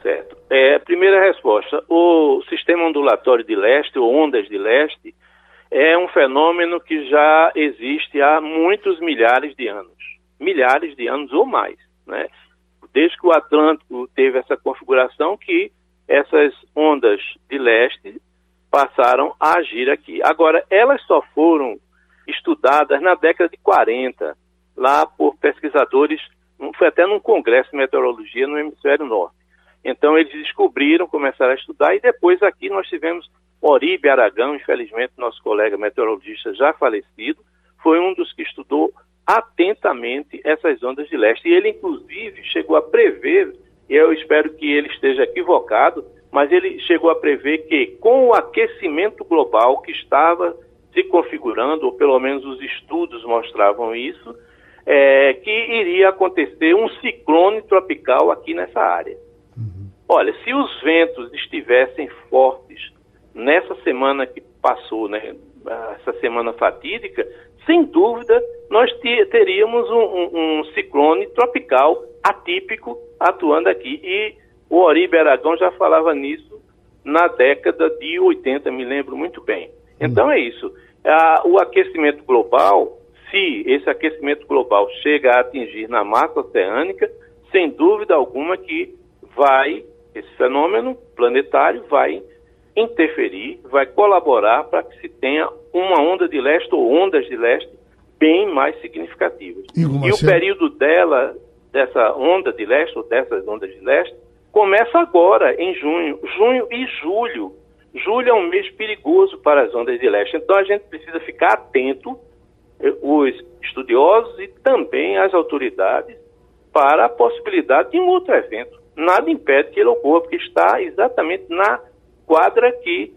Certo. É, primeira resposta: o sistema ondulatório de leste, ou ondas de leste, é um fenômeno que já existe há muitos milhares de anos milhares de anos ou mais. Né? Desde que o Atlântico teve essa configuração, que essas ondas de leste passaram a agir aqui. Agora, elas só foram estudadas na década de 40, lá por pesquisadores foi até num congresso de meteorologia no hemisfério norte. Então eles descobriram, começaram a estudar e depois aqui nós tivemos Oribe Aragão, infelizmente nosso colega meteorologista já falecido, foi um dos que estudou atentamente essas ondas de leste e ele inclusive chegou a prever, e eu espero que ele esteja equivocado, mas ele chegou a prever que com o aquecimento global que estava se configurando, ou pelo menos os estudos mostravam isso, é, que iria acontecer um ciclone tropical aqui nessa área. Uhum. Olha, se os ventos estivessem fortes nessa semana que passou, né, essa semana fatídica, sem dúvida nós teríamos um, um, um ciclone tropical atípico atuando aqui. E o Oribe Aragão já falava nisso na década de 80, me lembro muito bem. Então uhum. é isso. o aquecimento global se esse aquecimento global chega a atingir na massa oceânica, sem dúvida alguma que vai, esse fenômeno planetário vai interferir, vai colaborar para que se tenha uma onda de leste ou ondas de leste bem mais significativas. E, e o período dela, dessa onda de leste ou dessas ondas de leste, começa agora, em junho, junho e julho. Julho é um mês perigoso para as ondas de leste, então a gente precisa ficar atento os estudiosos e também as autoridades para a possibilidade de um outro evento. Nada impede que ele ocorra, porque está exatamente na quadra que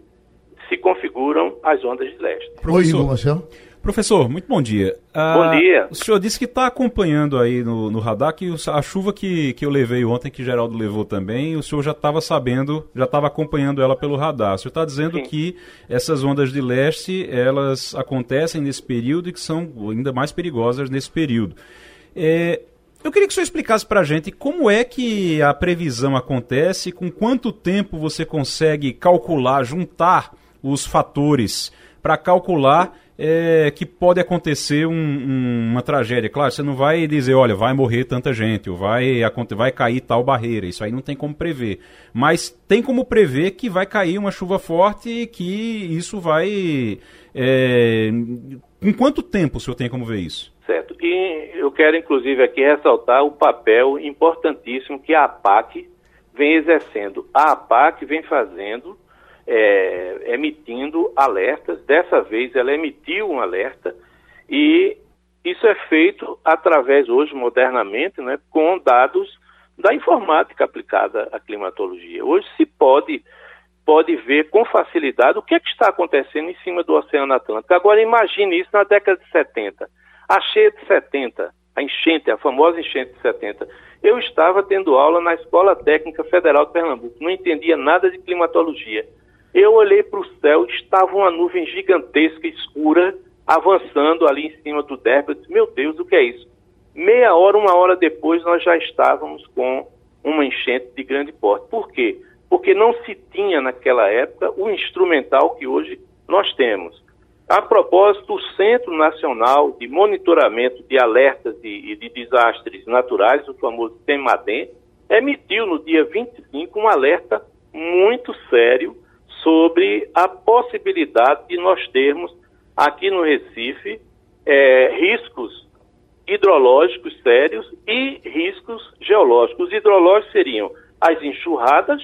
se configuram as ondas de leste. Professor, Marcelo. Professor, muito bom dia. Ah, bom dia. O senhor disse que está acompanhando aí no, no, radar que a chuva que, que eu levei ontem, que Geraldo levou também, o senhor já estava sabendo, já estava acompanhando ela pelo radar. O senhor está dizendo Sim. que essas ondas de leste, elas acontecem nesse período e que são ainda mais perigosas nesse período. É, eu queria que o senhor explicasse para a gente como é que a previsão acontece, com quanto tempo você consegue calcular, juntar os fatores para calcular é, que pode acontecer um, um, uma tragédia. Claro, você não vai dizer, olha, vai morrer tanta gente, ou vai, vai cair tal barreira. Isso aí não tem como prever. Mas tem como prever que vai cair uma chuva forte e que isso vai. É, em quanto tempo o senhor tem como ver isso? Certo. E eu quero, inclusive, aqui ressaltar o papel importantíssimo que a APAC vem exercendo. A APAC vem fazendo é, emitindo alertas. Dessa vez ela emitiu um alerta e isso é feito através hoje, modernamente, né, com dados da informática aplicada à climatologia. Hoje se pode, pode ver com facilidade o que, é que está acontecendo em cima do Oceano Atlântico. Agora imagine isso na década de 70. A cheia de 70, a enchente, a famosa enchente de 70. Eu estava tendo aula na Escola Técnica Federal de Pernambuco, não entendia nada de climatologia. Eu olhei para o céu, estava uma nuvem gigantesca, escura, avançando ali em cima do derby. Eu disse, meu Deus, o que é isso? Meia hora, uma hora depois, nós já estávamos com uma enchente de grande porte. Por quê? Porque não se tinha naquela época o instrumental que hoje nós temos. A propósito, o Centro Nacional de Monitoramento de Alertas e de, Desastres Naturais, o famoso CEMADEM, emitiu no dia 25 um alerta muito sério sobre a possibilidade de nós termos aqui no Recife é, riscos hidrológicos sérios e riscos geológicos. Os hidrológicos seriam as enxurradas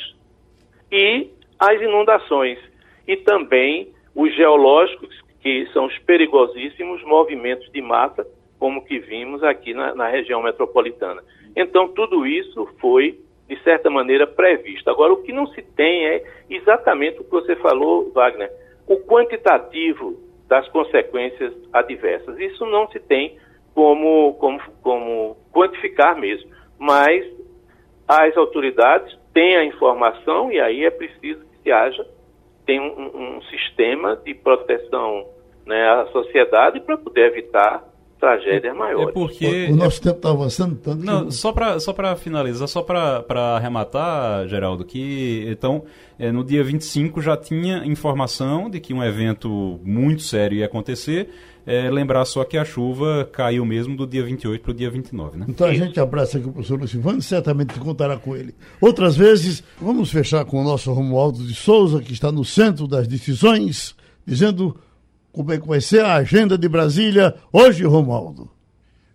e as inundações, e também os geológicos, que são os perigosíssimos movimentos de massa, como que vimos aqui na, na região metropolitana. Então, tudo isso foi, de certa maneira, previsto. Agora, o que não se tem é exatamente o que você falou, Wagner, o quantitativo das consequências adversas. Isso não se tem como, como, como quantificar mesmo, mas as autoridades têm a informação e aí é preciso que se haja tem um, um sistema de proteção né, à sociedade para poder evitar tragédias maiores. É porque... O, nosso tempo está avançando tanto. Não, que... Só para só finalizar, só para arrematar, Geraldo, que então é, no dia 25 já tinha informação de que um evento muito sério ia acontecer. É, lembrar só que a chuva caiu mesmo do dia 28 para o dia 29, né? Então a gente abraça aqui o professor Lucivano, certamente contará com ele. Outras vezes, vamos fechar com o nosso Romualdo de Souza, que está no centro das decisões, dizendo como é que vai ser a agenda de Brasília hoje, Romualdo?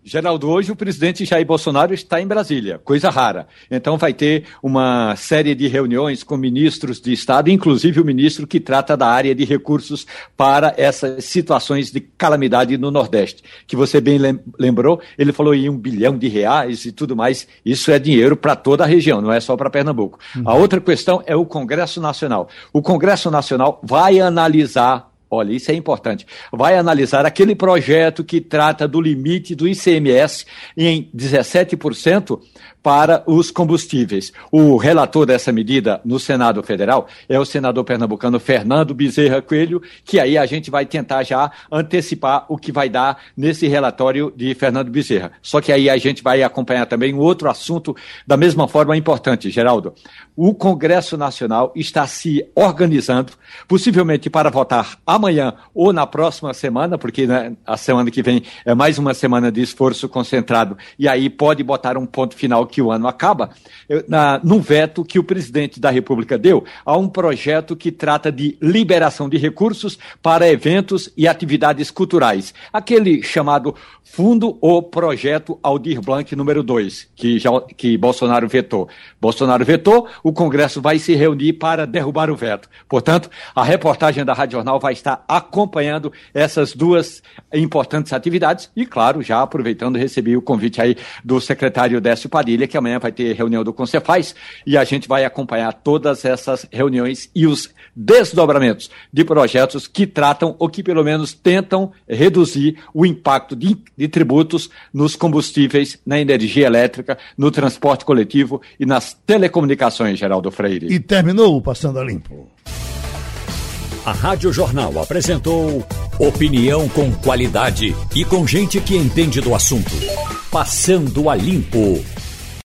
Geraldo, hoje o presidente Jair Bolsonaro está em Brasília, coisa rara. Então vai ter uma série de reuniões com ministros de Estado, inclusive o ministro que trata da área de recursos para essas situações de calamidade no Nordeste. Que você bem lembrou, ele falou em um bilhão de reais e tudo mais. Isso é dinheiro para toda a região, não é só para Pernambuco. Uhum. A outra questão é o Congresso Nacional. O Congresso Nacional vai analisar Olha, isso é importante. Vai analisar aquele projeto que trata do limite do ICMS em 17% para os combustíveis. O relator dessa medida no Senado Federal é o senador pernambucano Fernando Bezerra Coelho, que aí a gente vai tentar já antecipar o que vai dar nesse relatório de Fernando Bezerra. Só que aí a gente vai acompanhar também um outro assunto da mesma forma importante, Geraldo. O Congresso Nacional está se organizando, possivelmente para votar amanhã ou na próxima semana, porque né, a semana que vem é mais uma semana de esforço concentrado, e aí pode botar um ponto final que o ano acaba, na, num veto que o presidente da República deu a um projeto que trata de liberação de recursos para eventos e atividades culturais. Aquele chamado Fundo ou Projeto Aldir Blanc número 2, que, já, que Bolsonaro vetou. Bolsonaro vetou, o Congresso vai se reunir para derrubar o veto. Portanto, a reportagem da Rádio Jornal vai estar acompanhando essas duas importantes atividades e, claro, já aproveitando, recebi o convite aí do secretário Décio Padilha que amanhã vai ter reunião do Concefaz e a gente vai acompanhar todas essas reuniões e os desdobramentos de projetos que tratam ou que pelo menos tentam reduzir o impacto de, de tributos nos combustíveis, na energia elétrica, no transporte coletivo e nas telecomunicações, Geraldo Freire. E terminou o Passando a Limpo. A Rádio Jornal apresentou opinião com qualidade e com gente que entende do assunto. Passando a Limpo.